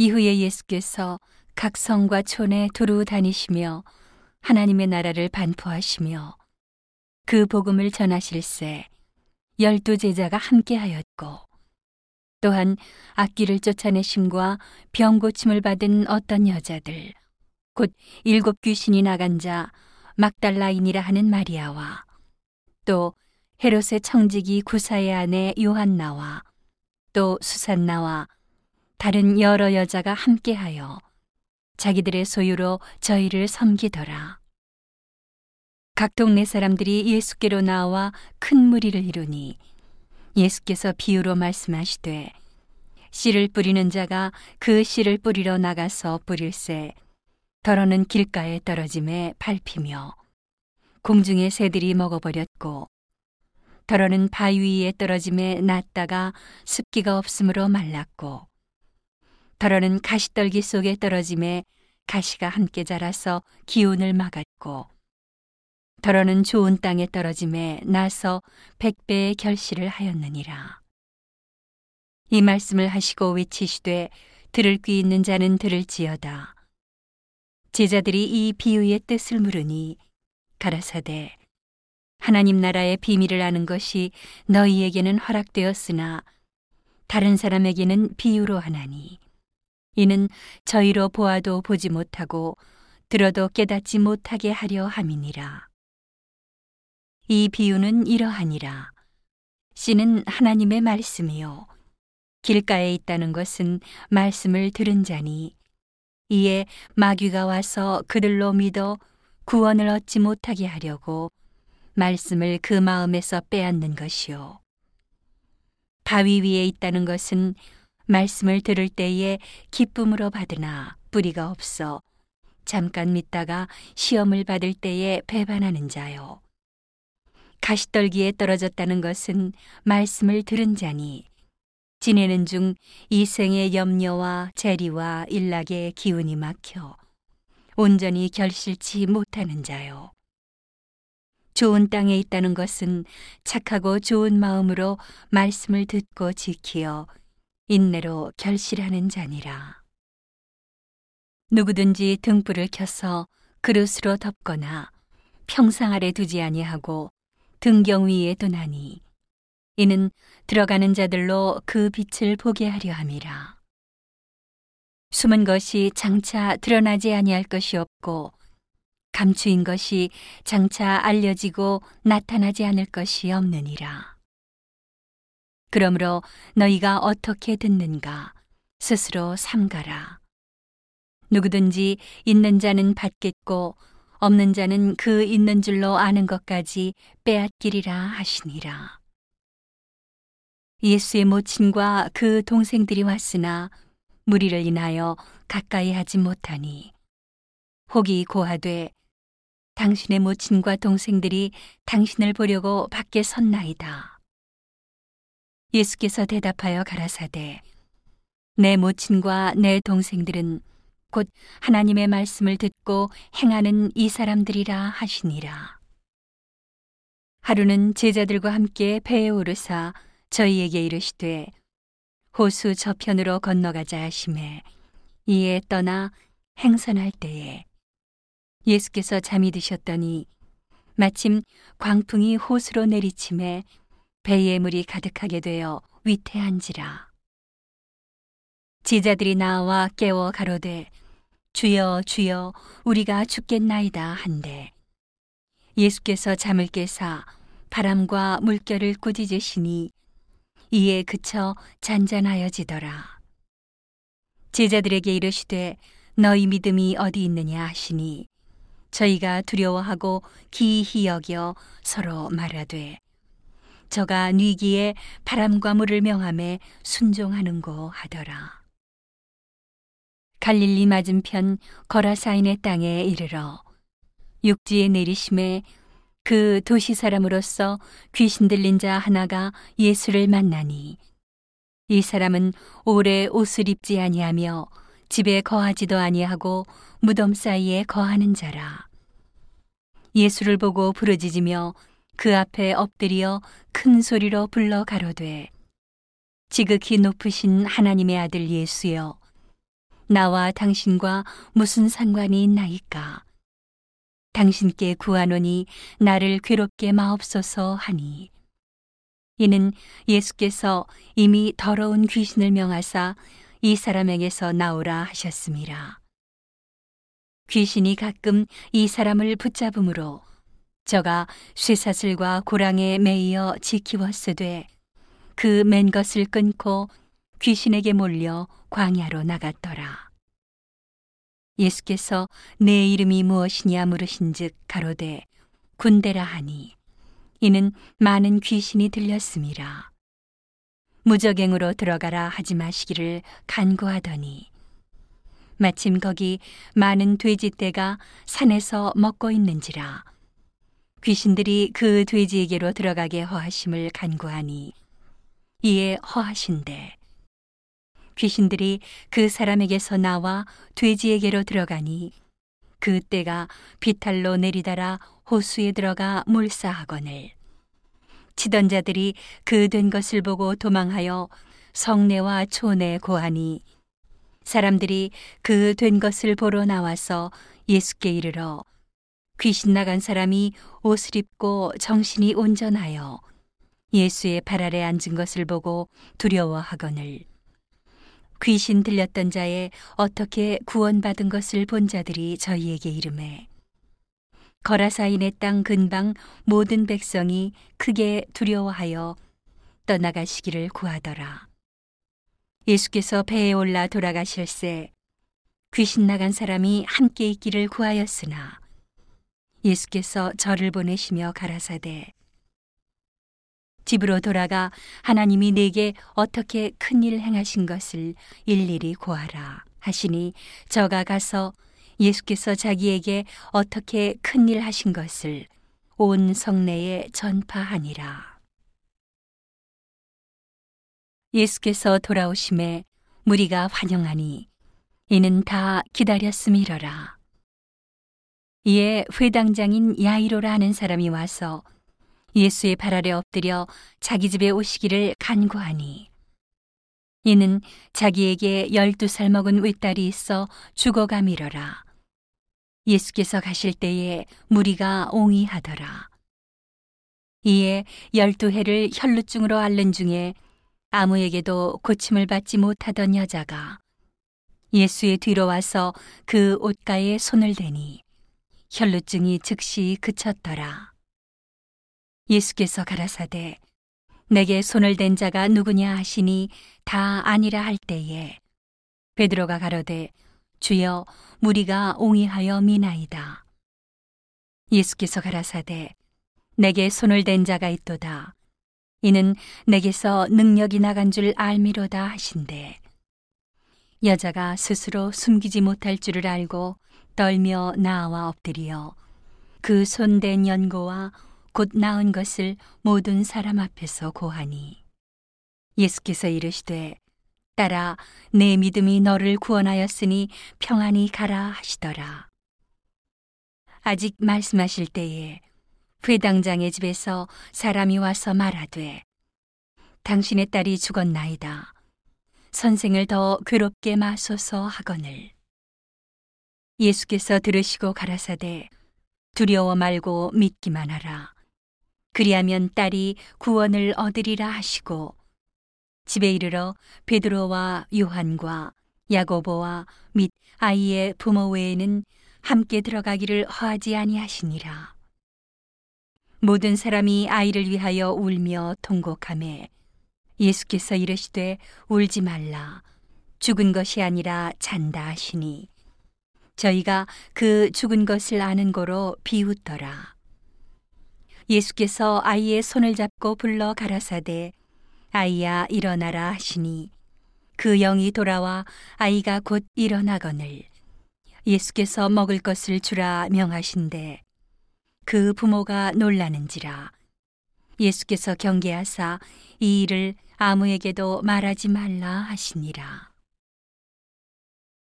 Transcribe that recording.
이후에 예수께서 각 성과 촌에 두루 다니시며 하나님의 나라를 반포하시며 그 복음을 전하실세 열두 제자가 함께하였고 또한 악기를 쫓아내심과 병 고침을 받은 어떤 여자들 곧 일곱 귀신이 나간 자 막달라인이라 하는 마리아와 또 헤롯의 청지기 구사의 아내 요한나와 또 수산나와 다른 여러 여자가 함께하여 자기들의 소유로 저희를 섬기더라. 각 동네 사람들이 예수께로 나와 큰 무리를 이루니 예수께서 비유로 말씀하시되 씨를 뿌리는 자가 그 씨를 뿌리러 나가서 뿌릴새 더러는 길가에 떨어짐에 밟히며 공중의 새들이 먹어버렸고 더러는 바위 위에 떨어짐에 났다가 습기가 없으므로 말랐고 더러는 가시떨기 속에 떨어짐에 가시가 함께 자라서 기운을 막았고 더러는 좋은 땅에 떨어짐에 나서 백배의 결실을 하였느니라. 이 말씀을 하시고 외치시되 들을 귀 있는 자는 들을지어다. 제자들이 이 비유의 뜻을 물으니 가라사대 하나님 나라의 비밀을 아는 것이 너희에게는 허락되었으나 다른 사람에게는 비유로 하나니 이는 저희로 보아도 보지 못하고 들어도 깨닫지 못하게 하려 함이니라. 이 비유는 이러하니라. 씨는 하나님의 말씀이요. 길가에 있다는 것은 말씀을 들은 자니 이에 마귀가 와서 그들로 믿어 구원을 얻지 못하게 하려고 말씀을 그 마음에서 빼앗는 것이요. 바위 위에 있다는 것은 말씀을 들을 때에 기쁨으로 받으나 뿌리가 없어 잠깐 믿다가 시험을 받을 때에 배반하는 자요. 가시떨기에 떨어졌다는 것은 말씀을 들은 자니 지내는 중 이생의 염려와 재리와 일락의 기운이 막혀 온전히 결실치 못하는 자요. 좋은 땅에 있다는 것은 착하고 좋은 마음으로 말씀을 듣고 지키어 인내로 결실하는 자니라. 누구든지 등불을 켜서 그릇으로 덮거나 평상 아래 두지 아니하고 등경 위에 두나니 이는 들어가는 자들로 그 빛을 보게 하려 함이라. 숨은 것이 장차 드러나지 아니할 것이 없고 감추인 것이 장차 알려지고 나타나지 않을 것이 없느니라. 그러므로 너희가 어떻게 듣는가 스스로 삼가라. 누구든지 있는 자는 받겠고 없는 자는 그 있는 줄로 아는 것까지 빼앗기리라 하시니라. 예수의 모친과 그 동생들이 왔으나 무리를 인하여 가까이 하지 못하니 혹이 고하되 당신의 모친과 동생들이 당신을 보려고 밖에 섰나이다. 예수께서 대답하여 가라사대 내 모친과 내 동생들은 곧 하나님의 말씀을 듣고 행하는 이 사람들이라 하시니라. 하루는 제자들과 함께 배에 오르사 저희에게 이르시되 호수 저편으로 건너가자 하심에 이에 떠나 행선할 때에 예수께서 잠이 드셨더니 마침 광풍이 호수로 내리침에 배에 물이 가득하게 되어 위태한지라. 제자들이 나와 깨워 가로되 주여 주여 우리가 죽겠나이다 한데 예수께서 잠을 깨사 바람과 물결을 꾸짖으시니 이에 그쳐 잔잔하여지더라. 제자들에게 이르시되 너희 믿음이 어디 있느냐 하시니 저희가 두려워하고 기이히 여겨 서로 말하되 저가 뉘기에 바람과 물을 명함에 순종하는고 하더라. 갈릴리 맞은편 거라사인의 땅에 이르러 육지에 내리심에 그 도시 사람으로서 귀신 들린 자 하나가 예수를 만나니 이 사람은 오래 옷을 입지 아니하며 집에 거하지도 아니하고 무덤 사이에 거하는 자라. 예수를 보고 부르짖으며 그 앞에 엎드려 큰 소리로 불러 가로되 지극히 높으신 하나님의 아들 예수여 나와 당신과 무슨 상관이 있나이까? 당신께 구하노니 나를 괴롭게 마옵소서 하니. 이는 예수께서 이미 더러운 귀신을 명하사 이 사람에게서 나오라 하셨습니다. 귀신이 가끔 이 사람을 붙잡음으로 저가 쇠사슬과 고랑에 매이어 지키웠으되 그 맨 것을 끊고 귀신에게 몰려 광야로 나갔더라. 예수께서 내 이름이 무엇이냐 물으신즉 가로되 군대라 하니 이는 많은 귀신이 들렸음이라. 무적행으로 들어가라 하지 마시기를 간구하더니 마침 거기 많은 돼지떼가 산에서 먹고 있는지라 귀신들이 그 돼지에게로 들어가게 허하심을 간구하니 이에 허하신대. 귀신들이 그 사람에게서 나와 돼지에게로 들어가니 그 떼가 비탈로 내리다라 호수에 들어가 몰사하거늘. 치던 자들이 그 된 것을 보고 도망하여 성내와 촌에 고하니 사람들이 그 된 것을 보러 나와서 예수께 이르러 귀신 나간 사람이 옷을 입고 정신이 온전하여 예수의 발 아래 앉은 것을 보고 두려워하거늘 귀신 들렸던 자의 어떻게 구원받은 것을 본 자들이 저희에게 이름해 거라사인의 땅 근방 모든 백성이 크게 두려워하여 떠나가시기를 구하더라. 예수께서 배에 올라 돌아가실새 귀신 나간 사람이 함께 있기를 구하였으나 예수께서 저를 보내시며 가라사대 집으로 돌아가 하나님이 내게 어떻게 큰 일 행하신 것을 일일이 고하라 하시니 저가 가서 예수께서 자기에게 어떻게 큰 일 하신 것을 온 성내에 전파하니라. 예수께서 돌아오심에 무리가 환영하니 이는 다 기다렸음이러라. 이에 회당장인 야이로라 하는 사람이 와서 예수의 발 아래 엎드려 자기 집에 오시기를 간구하니 이는 자기에게 열두 살 먹은 외딸이 있어 죽어가미러라. 예수께서 가실 때에 무리가 옹이하더라. 이에 열두 해를 혈루증으로 앓는 중에 아무에게도 고침을 받지 못하던 여자가 예수의 뒤로 와서 그 옷가에 손을 대니 혈루증이 즉시 그쳤더라. 예수께서 가라사대 내게 손을 댄 자가 누구냐 하시니 다 아니라 할 때에 베드로가 가로되 주여 무리가 옹이하여 미나이다. 예수께서 가라사대 내게 손을 댄 자가 있도다. 이는 내게서 능력이 나간 줄 알미로다 하신대. 여자가 스스로 숨기지 못할 줄을 알고 떨며 나와 엎드리어 그 손댄 연고와 곧 나은 것을 모든 사람 앞에서 고하니 예수께서 이르시되 따라 내 믿음이 너를 구원하였으니 평안히 가라 하시더라. 아직 말씀하실 때에 회당장의 집에서 사람이 와서 말하되 당신의 딸이 죽었나이다. 선생을 더 괴롭게 마소서 하거늘. 예수께서 들으시고 가라사대 두려워 말고 믿기만 하라. 그리하면 딸이 구원을 얻으리라 하시고 집에 이르러 베드로와 요한과 야고보와 및 아이의 부모 외에는 함께 들어가기를 허하지 아니하시니라. 모든 사람이 아이를 위하여 울며 통곡하매 예수께서 이르시되 울지 말라. 죽은 것이 아니라 잔다 하시니. 저희가 그 죽은 것을 아는 거로 비웃더라. 예수께서 아이의 손을 잡고 불러 가라사대 아이야 일어나라 하시니. 그 영이 돌아와 아이가 곧 일어나거늘. 예수께서 먹을 것을 주라 명하신대. 그 부모가 놀라는지라. 예수께서 경계하사 이 일을 아무에게도 말하지 말라 하시니라